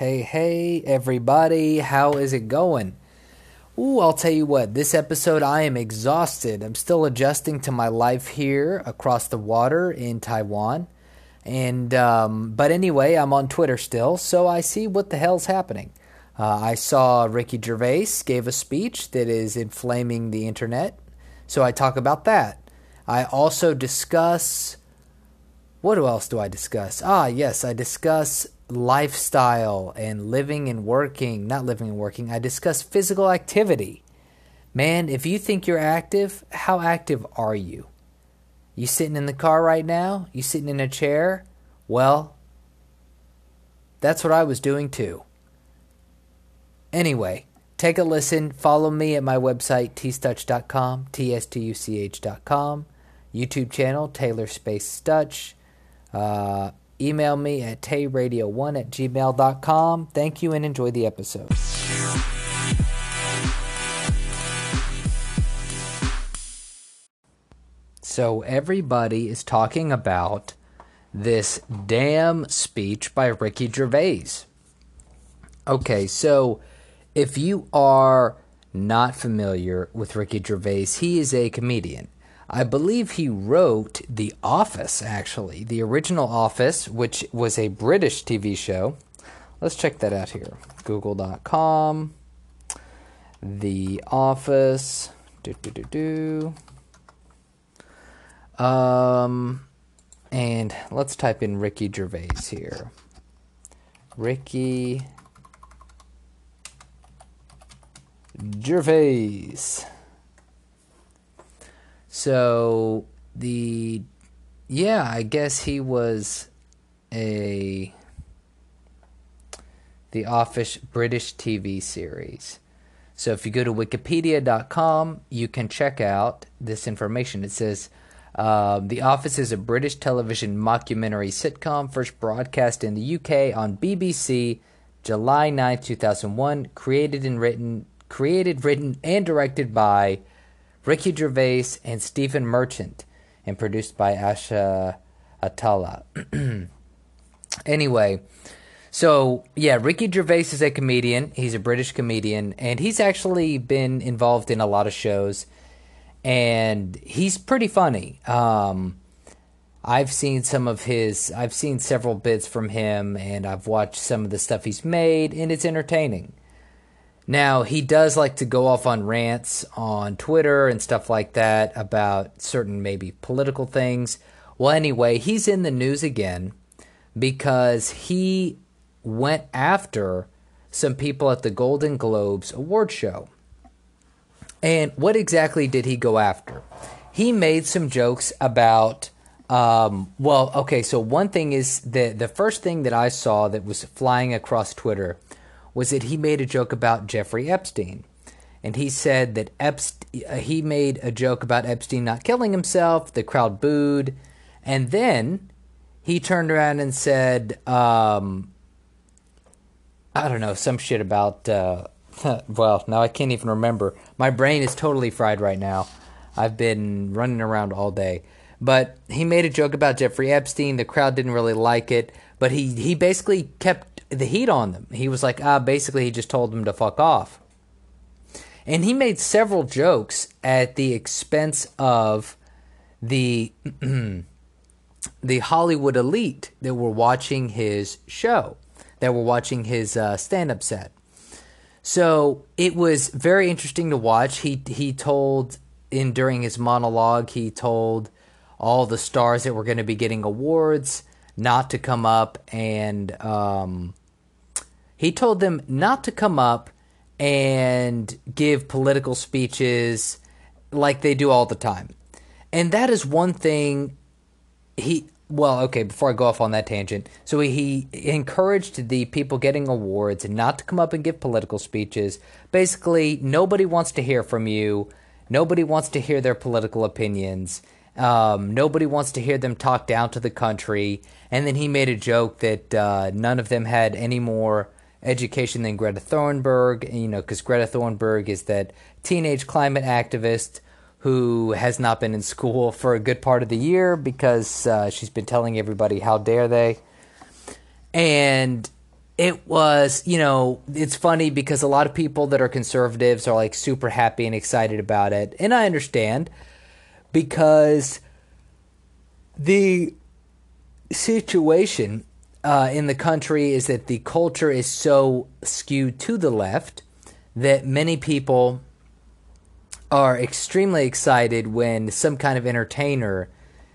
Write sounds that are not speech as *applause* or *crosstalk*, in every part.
Hey, hey, everybody, how is it going? Ooh, I'll tell you what, this episode I am exhausted. I'm still adjusting to my life here across the water in Taiwan. And, um, but anyway, I'm on Twitter still, so I see what the hell's happening. Uh, I saw Ricky Gervais gave a speech that is inflaming the internet, so I talk about that. I also discuss. What else do I discuss? Ah, yes, I discuss lifestyle and living and working. Not living and working. I discuss physical activity. Man, if you think you're active, how active are you? You sitting in the car right now? You sitting in a chair? Well, that's what I was doing too. Anyway, take a listen. Follow me at my website, tstuch.com, T-S-T-U-C-H.com. YouTube channel, Taylor Space Stuch. Uh, email me at tayradio1 at gmail.com. Thank you and enjoy the episode. So, everybody is talking about this damn speech by Ricky Gervais. Okay, so if you are not familiar with Ricky Gervais, he is a comedian. I believe he wrote The Office, actually, the original Office, which was a British TV show. Let's check that out here. Google.com. The Office. Do, do, do, do. Um, and let's type in Ricky Gervais here. Ricky Gervais. So the yeah, I guess he was a the Office British TV series. So if you go to wikipedia.com, you can check out this information. It says uh, The Office is a British television mockumentary sitcom first broadcast in the UK on BBC July 9, 2001, created and written created, written and directed by Ricky Gervais and Stephen Merchant and produced by Asha Atalla. *clears throat* anyway, so yeah, Ricky Gervais is a comedian. He's a British comedian, and he's actually been involved in a lot of shows, and he's pretty funny. Um, I've seen some of his. I've seen several bits from him, and I've watched some of the stuff he's made, and it's entertaining. Now, he does like to go off on rants on Twitter and stuff like that about certain maybe political things. Well, anyway, he's in the news again because he went after some people at the Golden Globes award show. And what exactly did he go after? He made some jokes about um, well, okay, so one thing is the the first thing that I saw that was flying across Twitter was that he made a joke about Jeffrey Epstein. And he said that Epstein, uh, he made a joke about Epstein not killing himself. The crowd booed. And then he turned around and said, um, I don't know, some shit about, uh, *laughs* well, now I can't even remember. My brain is totally fried right now. I've been running around all day. But he made a joke about Jeffrey Epstein. The crowd didn't really like it. But he, he basically kept the heat on them. He was like, ah, basically, he just told them to fuck off. And he made several jokes at the expense of the *clears throat* the Hollywood elite that were watching his show, that were watching his uh, stand up set. So it was very interesting to watch. He he told in during his monologue, he told all the stars that were going to be getting awards not to come up and um, he told them not to come up and give political speeches like they do all the time. And that is one thing he well, okay, before I go off on that tangent. So he encouraged the people getting awards not to come up and give political speeches. Basically, nobody wants to hear from you. Nobody wants to hear their political opinions. Um, nobody wants to hear them talk down to the country. And then he made a joke that uh, none of them had any more education than Greta Thunberg. You know, because Greta Thunberg is that teenage climate activist who has not been in school for a good part of the year because uh, she's been telling everybody how dare they. And it was, you know, it's funny because a lot of people that are conservatives are like super happy and excited about it. And I understand because the situation uh, in the country is that the culture is so skewed to the left that many people are extremely excited when some kind of entertainer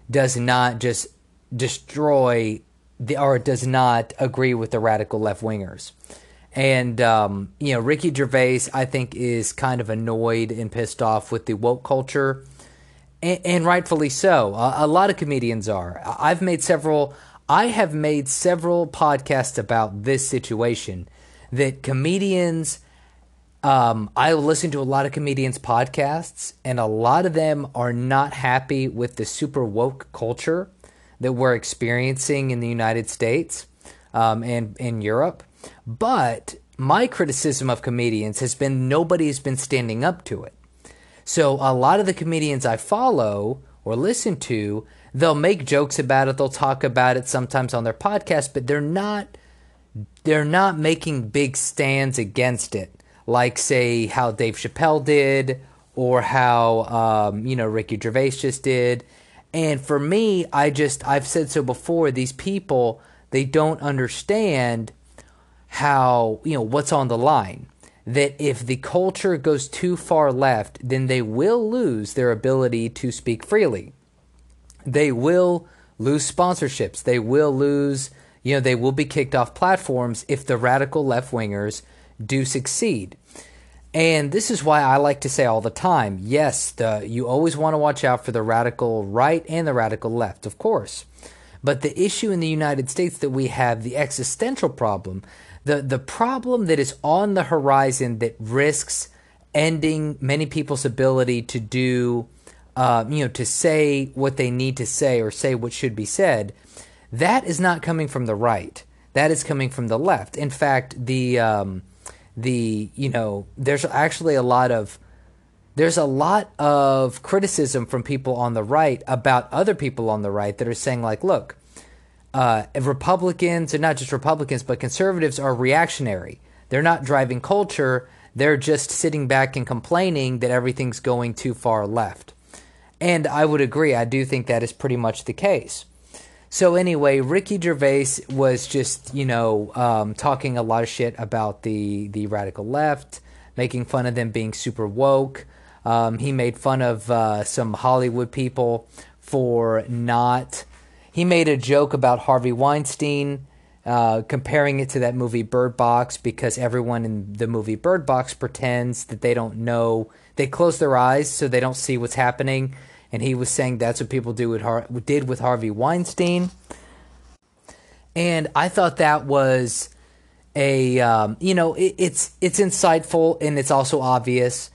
does not just destroy the, or does not agree with the radical left wingers. And, um, you know, Ricky Gervais, I think, is kind of annoyed and pissed off with the woke culture, and, and rightfully so. A, a lot of comedians are. I've made several, I have made several podcasts about this situation that comedians, um, I listen to a lot of comedians' podcasts, and a lot of them are not happy with the super woke culture that we're experiencing in the United States um, and in Europe. But my criticism of comedians has been nobody has been standing up to it. So a lot of the comedians I follow or listen to, they'll make jokes about it, they'll talk about it sometimes on their podcast, but they're not they're not making big stands against it, like say how Dave Chappelle did or how um, you know Ricky Gervais just did. And for me, I just I've said so before. These people they don't understand how you know what's on the line. That if the culture goes too far left, then they will lose their ability to speak freely. They will lose sponsorships. They will lose, you know, they will be kicked off platforms if the radical left wingers do succeed. And this is why I like to say all the time yes, the, you always want to watch out for the radical right and the radical left, of course. But the issue in the United States that we have, the existential problem, the, the problem that is on the horizon that risks ending many people's ability to do, uh, you know, to say what they need to say or say what should be said, that is not coming from the right. That is coming from the left. In fact, the. Um, the you know there's actually a lot of there's a lot of criticism from people on the right about other people on the right that are saying like look uh, republicans and not just republicans but conservatives are reactionary they're not driving culture they're just sitting back and complaining that everything's going too far left and i would agree i do think that is pretty much the case so anyway, Ricky Gervais was just you know um, talking a lot of shit about the the radical left, making fun of them being super woke. Um, he made fun of uh, some Hollywood people for not. He made a joke about Harvey Weinstein, uh, comparing it to that movie Bird Box because everyone in the movie Bird Box pretends that they don't know. They close their eyes so they don't see what's happening and he was saying that's what people do with Har- did with Harvey Weinstein. And I thought that was a um, you know it, it's it's insightful and it's also obvious,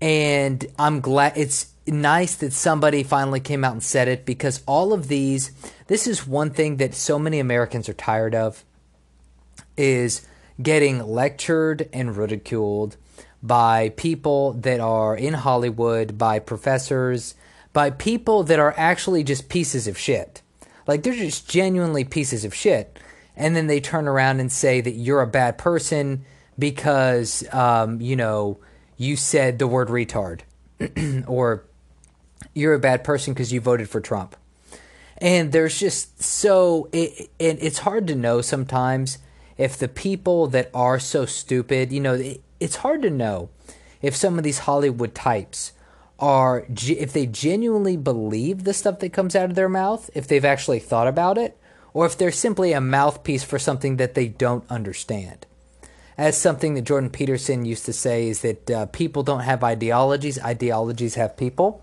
and I'm glad it's nice that somebody finally came out and said it because all of these this is one thing that so many Americans are tired of is getting lectured and ridiculed by people that are in Hollywood, by professors, by people that are actually just pieces of shit. Like they're just genuinely pieces of shit. And then they turn around and say that you're a bad person because, um, you know, you said the word retard. *clears throat* or you're a bad person because you voted for Trump. And there's just so, it, it, it's hard to know sometimes if the people that are so stupid, you know, it's hard to know if some of these Hollywood types are if they genuinely believe the stuff that comes out of their mouth, if they've actually thought about it, or if they're simply a mouthpiece for something that they don't understand. As something that Jordan Peterson used to say is that uh, people don't have ideologies, ideologies have people.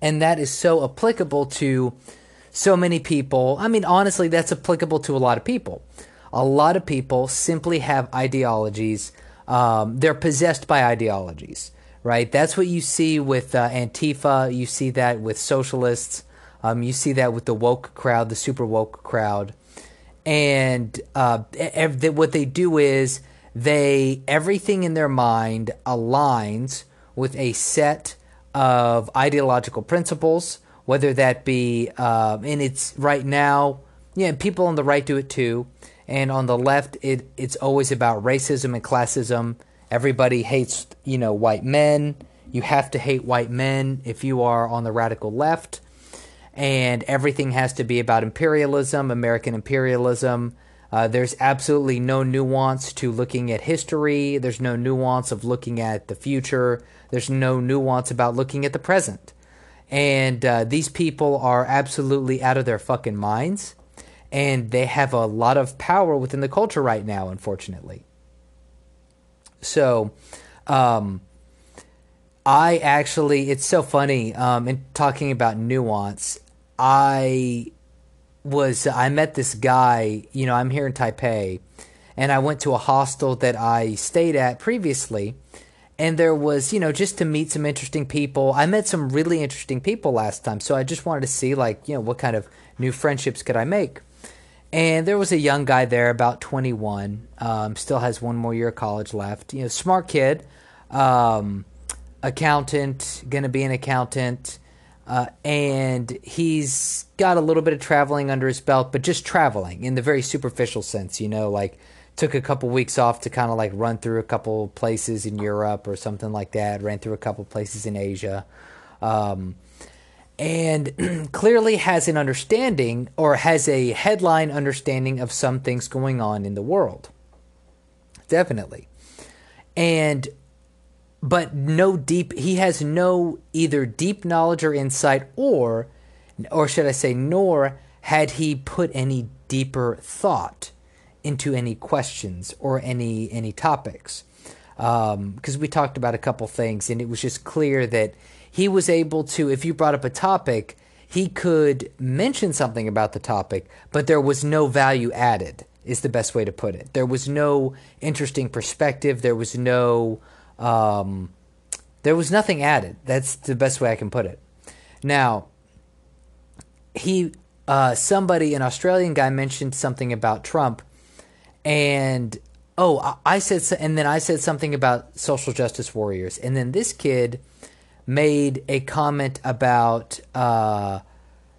And that is so applicable to so many people. I mean, honestly, that's applicable to a lot of people. A lot of people simply have ideologies, um, they're possessed by ideologies right? That's what you see with uh, Antifa. You see that with socialists. Um, you see that with the woke crowd, the super woke crowd. And uh, ev- what they do is they everything in their mind aligns with a set of ideological principles, whether that be, uh, and it's right now, yeah, people on the right do it too. And on the left, it it's always about racism and classism. Everybody hates you know white men. You have to hate white men if you are on the radical left, and everything has to be about imperialism, American imperialism. Uh, there's absolutely no nuance to looking at history. There's no nuance of looking at the future. There's no nuance about looking at the present. And uh, these people are absolutely out of their fucking minds. And they have a lot of power within the culture right now, unfortunately. So, um, I actually, it's so funny um, in talking about nuance. I was, I met this guy, you know, I'm here in Taipei, and I went to a hostel that I stayed at previously and there was you know just to meet some interesting people i met some really interesting people last time so i just wanted to see like you know what kind of new friendships could i make and there was a young guy there about 21 um, still has one more year of college left you know smart kid um, accountant gonna be an accountant uh, and he's got a little bit of traveling under his belt but just traveling in the very superficial sense you know like took a couple weeks off to kind of like run through a couple places in Europe or something like that. Ran through a couple places in Asia, um, and *clears throat* clearly has an understanding or has a headline understanding of some things going on in the world. Definitely, and but no deep. He has no either deep knowledge or insight, or or should I say, nor had he put any deeper thought into any questions or any any topics because um, we talked about a couple things and it was just clear that he was able to if you brought up a topic he could mention something about the topic but there was no value added is the best way to put it. There was no interesting perspective. There was no um, there was nothing added. That's the best way i can put it. Now he uh, somebody an australian guy mentioned something about trump and oh, I said, and then I said something about social justice warriors, and then this kid made a comment about uh,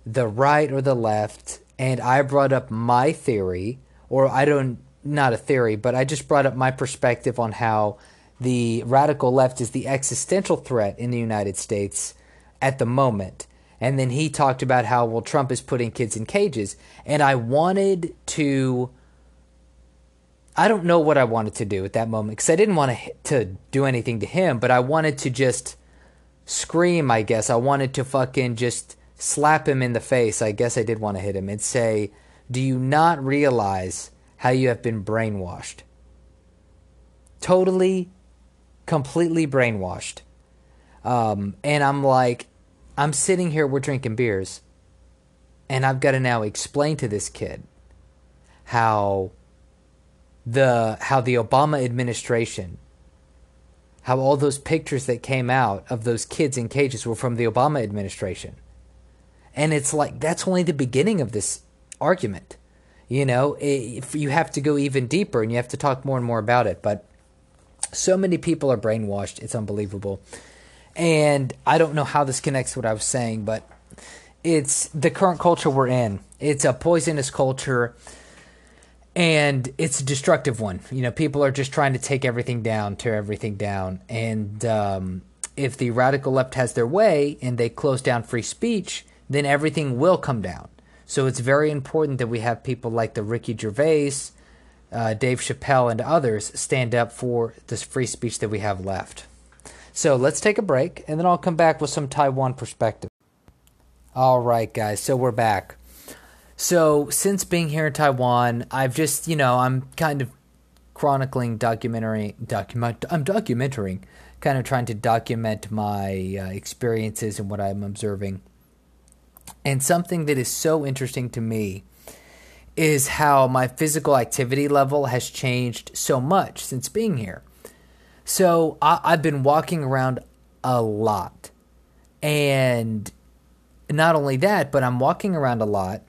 the right or the left, and I brought up my theory, or I don't, not a theory, but I just brought up my perspective on how the radical left is the existential threat in the United States at the moment. And then he talked about how, well, Trump is putting kids in cages. And I wanted to I don't know what I wanted to do at that moment because I didn't want to to do anything to him, but I wanted to just scream. I guess I wanted to fucking just slap him in the face. I guess I did want to hit him and say, "Do you not realize how you have been brainwashed? Totally, completely brainwashed." Um, and I'm like, I'm sitting here, we're drinking beers, and I've got to now explain to this kid how the how the Obama administration how all those pictures that came out of those kids in cages were from the Obama administration. And it's like that's only the beginning of this argument. You know, if you have to go even deeper and you have to talk more and more about it, but so many people are brainwashed, it's unbelievable. And I don't know how this connects to what I was saying, but it's the current culture we're in. It's a poisonous culture and it's a destructive one. You know, people are just trying to take everything down, tear everything down, and um, if the radical left has their way and they close down free speech, then everything will come down. So it's very important that we have people like the Ricky Gervais, uh, Dave Chappelle, and others stand up for this free speech that we have left. So let's take a break, and then I'll come back with some Taiwan perspective. All right, guys. So we're back. So since being here in Taiwan, I've just you know I'm kind of chronicling documentary document I'm documenting, kind of trying to document my uh, experiences and what I'm observing. And something that is so interesting to me is how my physical activity level has changed so much since being here. So I, I've been walking around a lot. And not only that, but I'm walking around a lot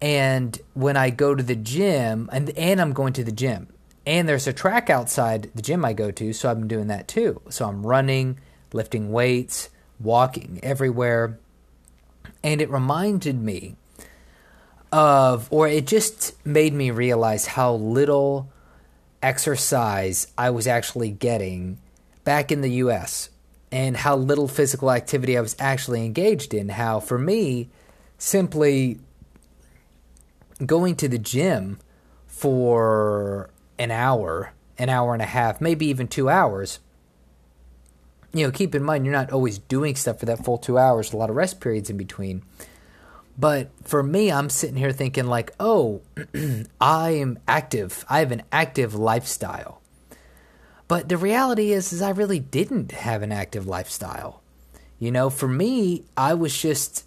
and when I go to the gym, and and I'm going to the gym, and there's a track outside the gym I go to, so I'm doing that too. So I'm running, lifting weights, walking everywhere, and it reminded me of, or it just made me realize how little exercise I was actually getting back in the US and how little physical activity I was actually engaged in. How, for me, simply going to the gym for an hour, an hour and a half, maybe even two hours. You know, keep in mind you're not always doing stuff for that full two hours, a lot of rest periods in between. But for me, I'm sitting here thinking, like, oh, *clears throat* I am active. I have an active lifestyle. But the reality is, is I really didn't have an active lifestyle. You know, for me, I was just,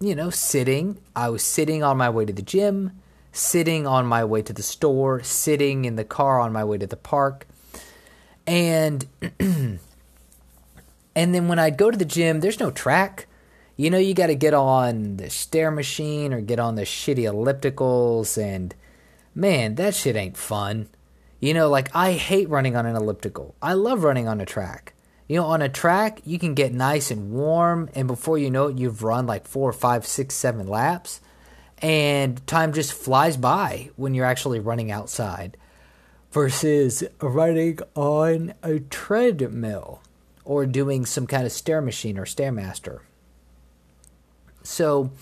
you know, sitting. I was sitting on my way to the gym, sitting on my way to the store, sitting in the car on my way to the park. And *clears throat* and then when I'd go to the gym, there's no track. You know, you got to get on the stair machine or get on the shitty ellipticals and man, that shit ain't fun. You know, like I hate running on an elliptical. I love running on a track. You know, on a track, you can get nice and warm, and before you know it, you've run like four, five, six, seven laps, and time just flies by when you're actually running outside versus running on a treadmill or doing some kind of stair machine or stairmaster. So,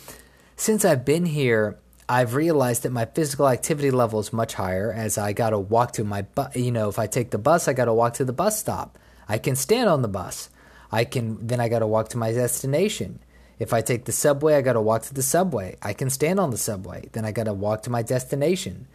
since I've been here, I've realized that my physical activity level is much higher as I got to walk to my bus. You know, if I take the bus, I got to walk to the bus stop. I can stand on the bus. I can then I got to walk to my destination. If I take the subway, I got to walk to the subway. I can stand on the subway. Then I got to walk to my destination.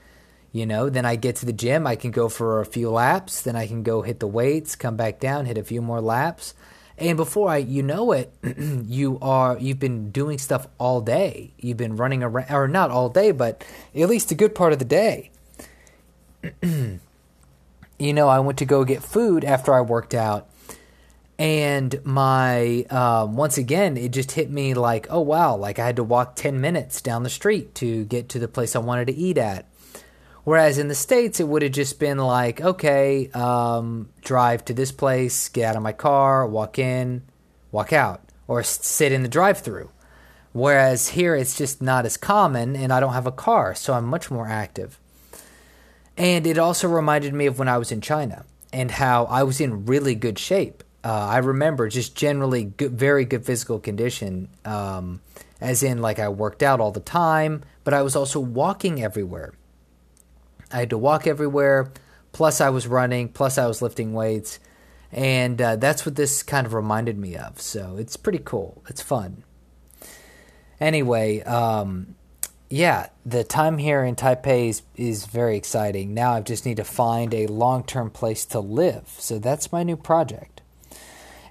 You know, then I get to the gym, I can go for a few laps, then I can go hit the weights, come back down, hit a few more laps and before I you know it *clears throat* you are you've been doing stuff all day you've been running around or not all day but at least a good part of the day *clears throat* you know I went to go get food after I worked out and my um, once again it just hit me like oh wow like I had to walk 10 minutes down the street to get to the place I wanted to eat at Whereas in the States, it would have just been like, okay, um, drive to this place, get out of my car, walk in, walk out, or sit in the drive through. Whereas here, it's just not as common, and I don't have a car, so I'm much more active. And it also reminded me of when I was in China and how I was in really good shape. Uh, I remember just generally good, very good physical condition, um, as in, like, I worked out all the time, but I was also walking everywhere I had to walk everywhere. Plus, I was running. Plus, I was lifting weights. And uh, that's what this kind of reminded me of. So it's pretty cool. It's fun. Anyway, um, yeah, the time here in Taipei is, is very exciting. Now I just need to find a long term place to live. So that's my new project.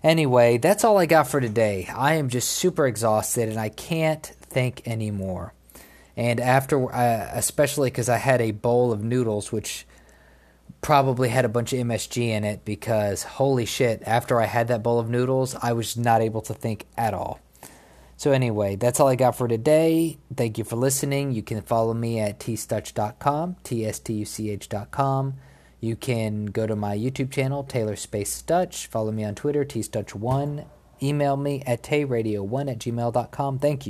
Anyway, that's all I got for today. I am just super exhausted and I can't think anymore. And after, uh, especially because I had a bowl of noodles, which probably had a bunch of MSG in it, because holy shit, after I had that bowl of noodles, I was not able to think at all. So, anyway, that's all I got for today. Thank you for listening. You can follow me at tstuch.com, T S T U C H.com. You can go to my YouTube channel, Taylor Space Stuch. Follow me on Twitter, tstuch1. Email me at tayradio1 at gmail.com. Thank you.